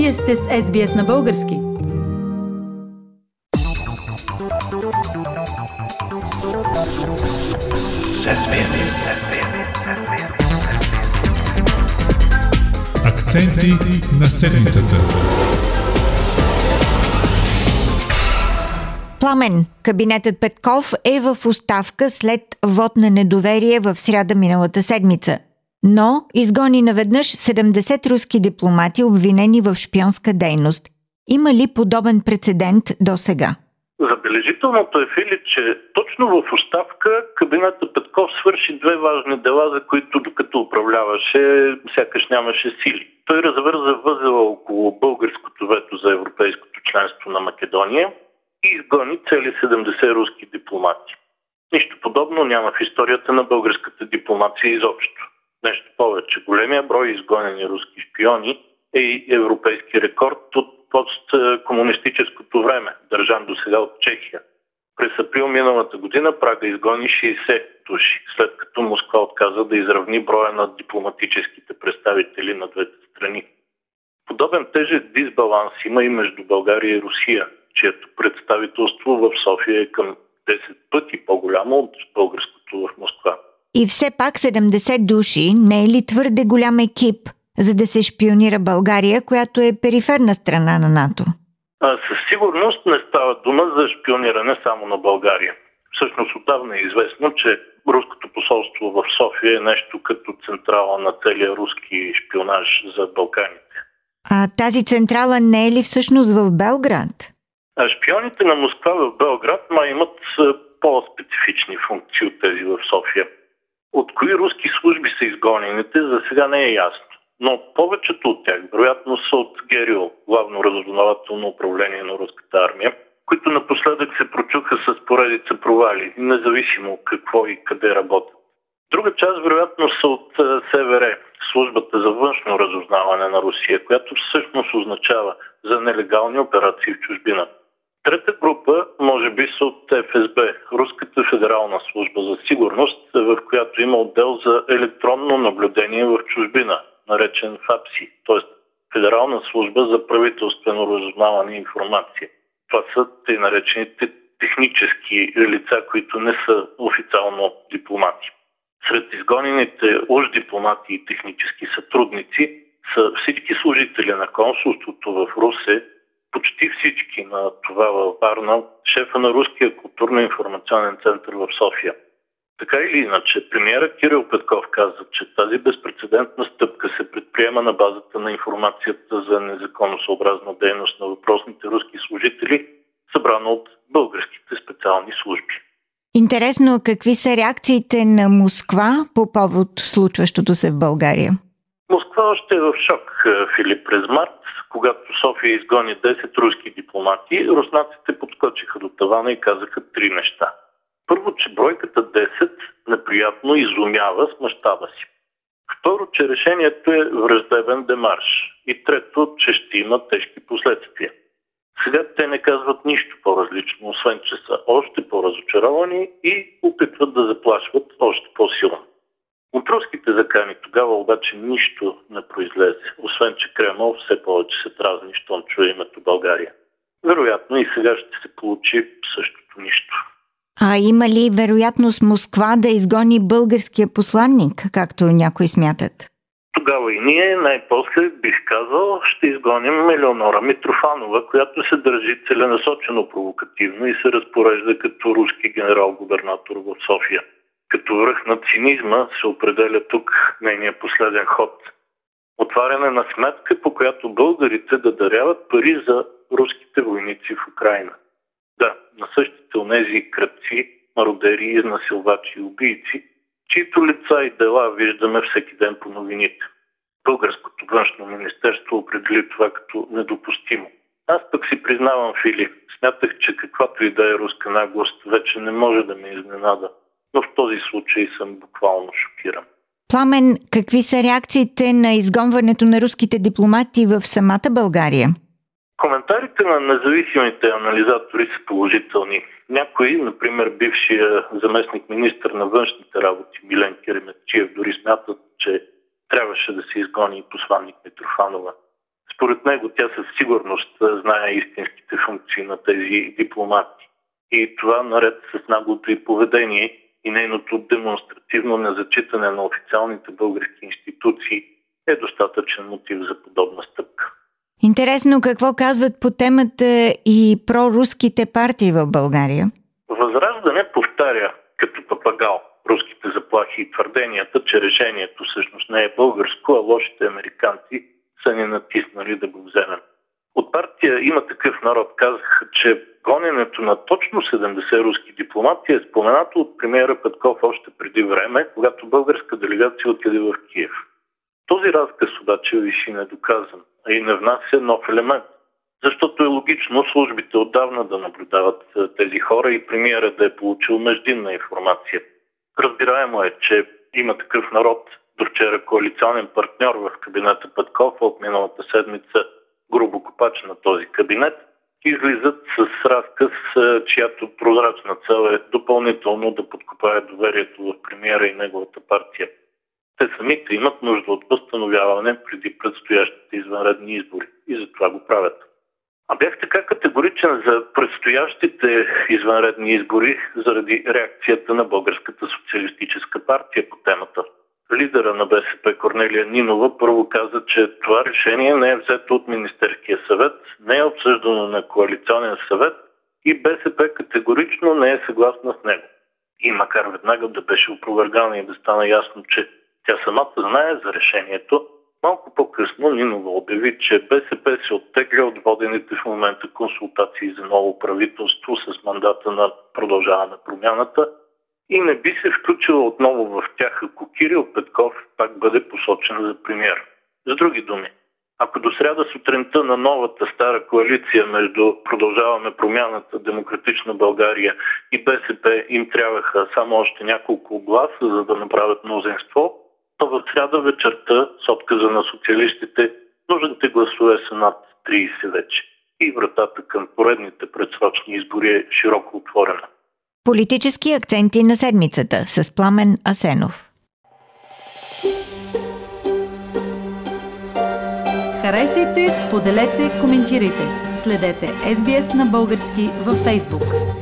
Вие сте с SBS на български. Акценти на седмицата. Пламен, кабинетът Петков е в оставка след вод на недоверие в сряда миналата седмица – но изгони наведнъж 70 руски дипломати, обвинени в шпионска дейност. Има ли подобен прецедент до сега? Забележителното е, Филип, че точно в оставка кабинета Петков свърши две важни дела, за които докато управляваше, сякаш нямаше сили. Той развърза възела около българското вето за европейското членство на Македония и изгони цели 70 руски дипломати. Нищо подобно няма в историята на българската дипломация изобщо. Нещо повече. Големия брой изгонени руски шпиони е и европейски рекорд от посткомунистическото време, държан до сега от Чехия. През април миналата година Прага изгони 60 души, след като Москва отказа да изравни броя на дипломатическите представители на двете страни. Подобен тежък дисбаланс има и между България и Русия, чието представителство в София е към 10 пъти по-голямо от българското в Москва. И все пак 70 души не е ли твърде голям екип, за да се шпионира България, която е периферна страна на НАТО? А, със сигурност не става дума за шпиониране само на България. Всъщност отдавна е известно, че руското посолство в София е нещо като централа на целия руски шпионаж за Балканите. А тази централа не е ли всъщност в Белград? А шпионите на Москва в Белград май имат по-специфични функции от тези в София. От кои руски служби са изгонените, за сега не е ясно. Но повечето от тях, вероятно, са от ГЕРИО, главно разузнавателно управление на руската армия, които напоследък се прочуха с поредица провали, независимо какво и къде работят. Друга част, вероятно, са от е, СВР, службата за външно разузнаване на Русия, която всъщност означава за нелегални операции в чужбина. Трета група, може би, са от ФСБ, Руската федерална служба за сигурност, в която има отдел за електронно наблюдение в чужбина, наречен ФАПСИ, т.е. Федерална служба за правителствено разузнаване и информация. Това са тъй наречените технически лица, които не са официално дипломати. Сред изгонените уж дипломати и технически сътрудници са всички служители на консулството в Русе, почти всички на това във Варна, шефа на Руския културно-информационен център в София. Така или иначе, премиера Кирил Петков каза, че тази безпредседентна стъпка се предприема на базата на информацията за незаконосъобразна дейност на въпросните руски служители, събрана от българските специални служби. Интересно, какви са реакциите на Москва по повод случващото се в България? Още е в шок, Филип, през март когато София изгони 10 руски дипломати, руснаците подскочиха до тавана и казаха три неща. Първо, че бройката 10 неприятно изумява с мащаба си. Второ, че решението е враждебен демарш. И трето, че ще има тежки последствия. Сега те не казват нищо по-различно, освен че са още по-разочаровани и опитват да заплашват още по-силно. От руските закани тогава обаче нищо не произлезе, освен че Кремъл все повече се дразни, щом чуе името България. Вероятно и сега ще се получи същото нищо. А има ли вероятност Москва да изгони българския посланник, както някои смятат? Тогава и ние най-после, бих казал, ще изгоним Елеонора Митрофанова, която се държи целенасочено провокативно и се разпорежда като руски генерал-губернатор в София. Като връх на цинизма се определя тук нейния последен ход. Отваряне на сметка, по която българите да даряват пари за руските войници в Украина. Да, на същите онези кръпци, мародери, изнасилвачи и убийци, чието лица и дела виждаме всеки ден по новините. Българското външно министерство определи това като недопустимо. Аз пък си признавам, Фили, смятах, че каквато и да е руска наглост вече не може да ме изненада но в този случай съм буквално шокиран. Пламен, какви са реакциите на изгонването на руските дипломати в самата България? Коментарите на независимите анализатори са положителни. Някои, например бившия заместник министр на външните работи Милен Кереметчиев, дори смятат, че трябваше да се изгони и посланник Митрофанова. Според него тя със сигурност знае истинските функции на тези дипломати. И това наред с наглото и поведение и нейното демонстративно незачитане на официалните български институции е достатъчен мотив за подобна стъпка. Интересно какво казват по темата и проруските партии в България. Възраждане повтаря като папагал руските заплахи и твърденията, че решението всъщност не е българско, а лошите американци са ни натиснали да го вземем. От партия има такъв народ казаха, че гоненето на точно 70 руски дипломати е споменато от премиера Петков още преди време, когато българска делегация отиде в Киев. Този разказ обаче виши недоказан, а и не внася нов елемент. Защото е логично службите отдавна да наблюдават тези хора и премиера да е получил междинна информация. Разбираемо е, че има такъв народ, до вчера коалиционен партньор в кабинета Петков от миналата седмица грубо копач на този кабинет, излизат с разказ, чиято прозрачна цел е допълнително да подкопае доверието в премиера и неговата партия. Те самите имат нужда от възстановяване преди предстоящите извънредни избори и затова го правят. А бях така категоричен за предстоящите извънредни избори заради реакцията на Българската социалистическа партия по темата. Лидера на БСП Корнелия Нинова първо каза, че това решение не е взето от Министерския съвет, не е обсъждано на коалиционен съвет и БСП категорично не е съгласна с него. И макар веднага да беше опровергана и да стана ясно, че тя самата знае за решението, Малко по-късно Нинова обяви, че БСП се оттегля от водените в момента консултации за ново правителство с мандата на продължаване промяната и не би се включила отново в тях, ако Кирил Петков пак бъде посочен за премьер. С други думи, ако до сряда сутринта на новата стара коалиция между Продължаваме промяната, Демократична България и БСП им трябваха само още няколко гласа, за да направят мнозинство, то в сряда вечерта с отказа на социалистите нужните гласове са над 30 вече. И вратата към поредните предсрочни избори е широко отворена. Политически акценти на седмицата с Пламен Асенов. Харесайте, споделете, коментирайте. Следете SBS на български във Facebook.